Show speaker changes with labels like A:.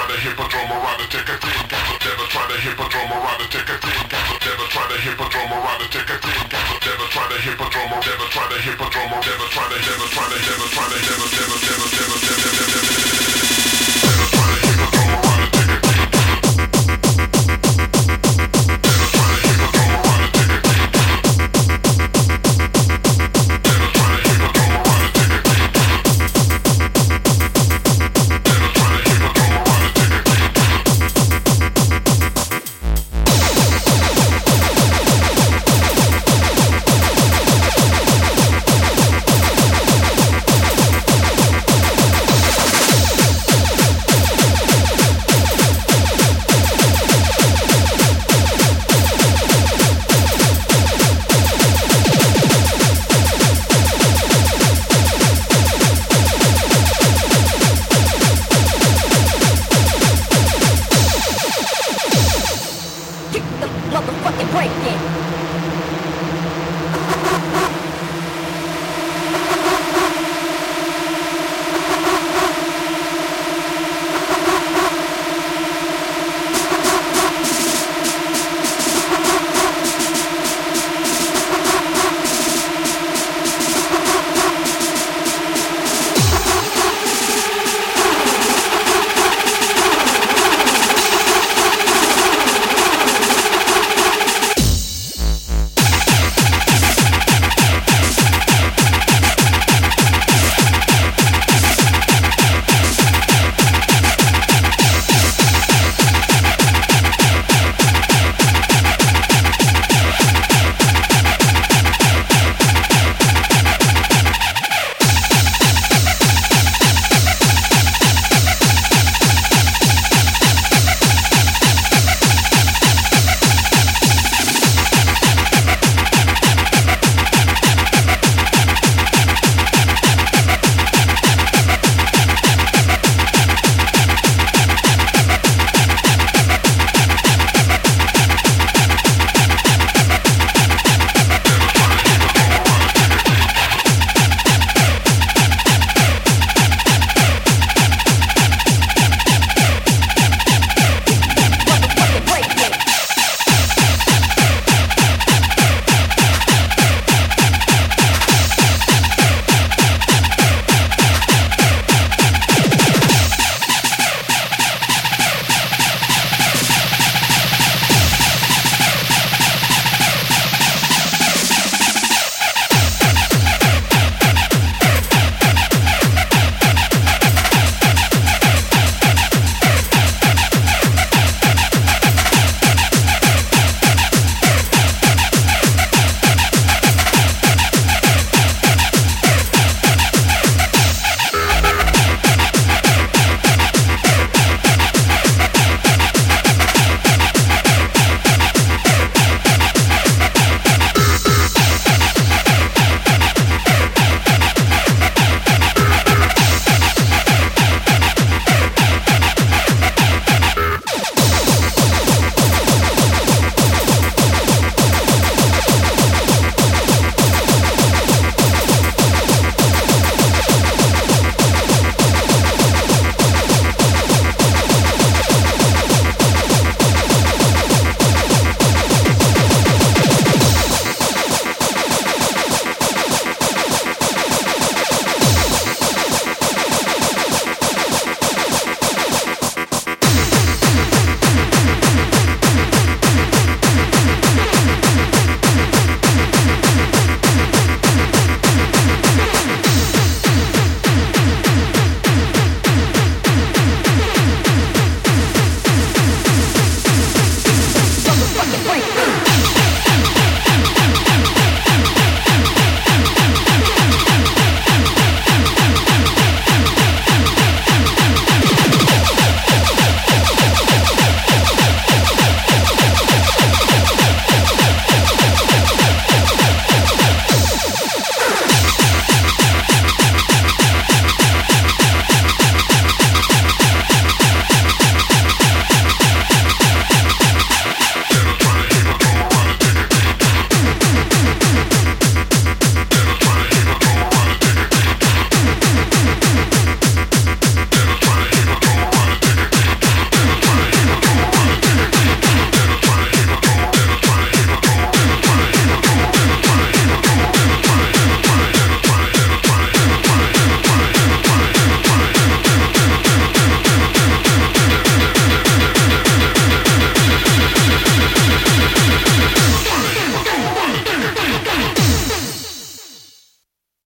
A: try to hippodrome or ride a tick a thing. Never try to hippodrome or ride a tick a thing. Never try to hippodrome or ride a tick a thing. Never try to hippodrome never try to hippodrome never try to never try to never try to never never never never
B: break.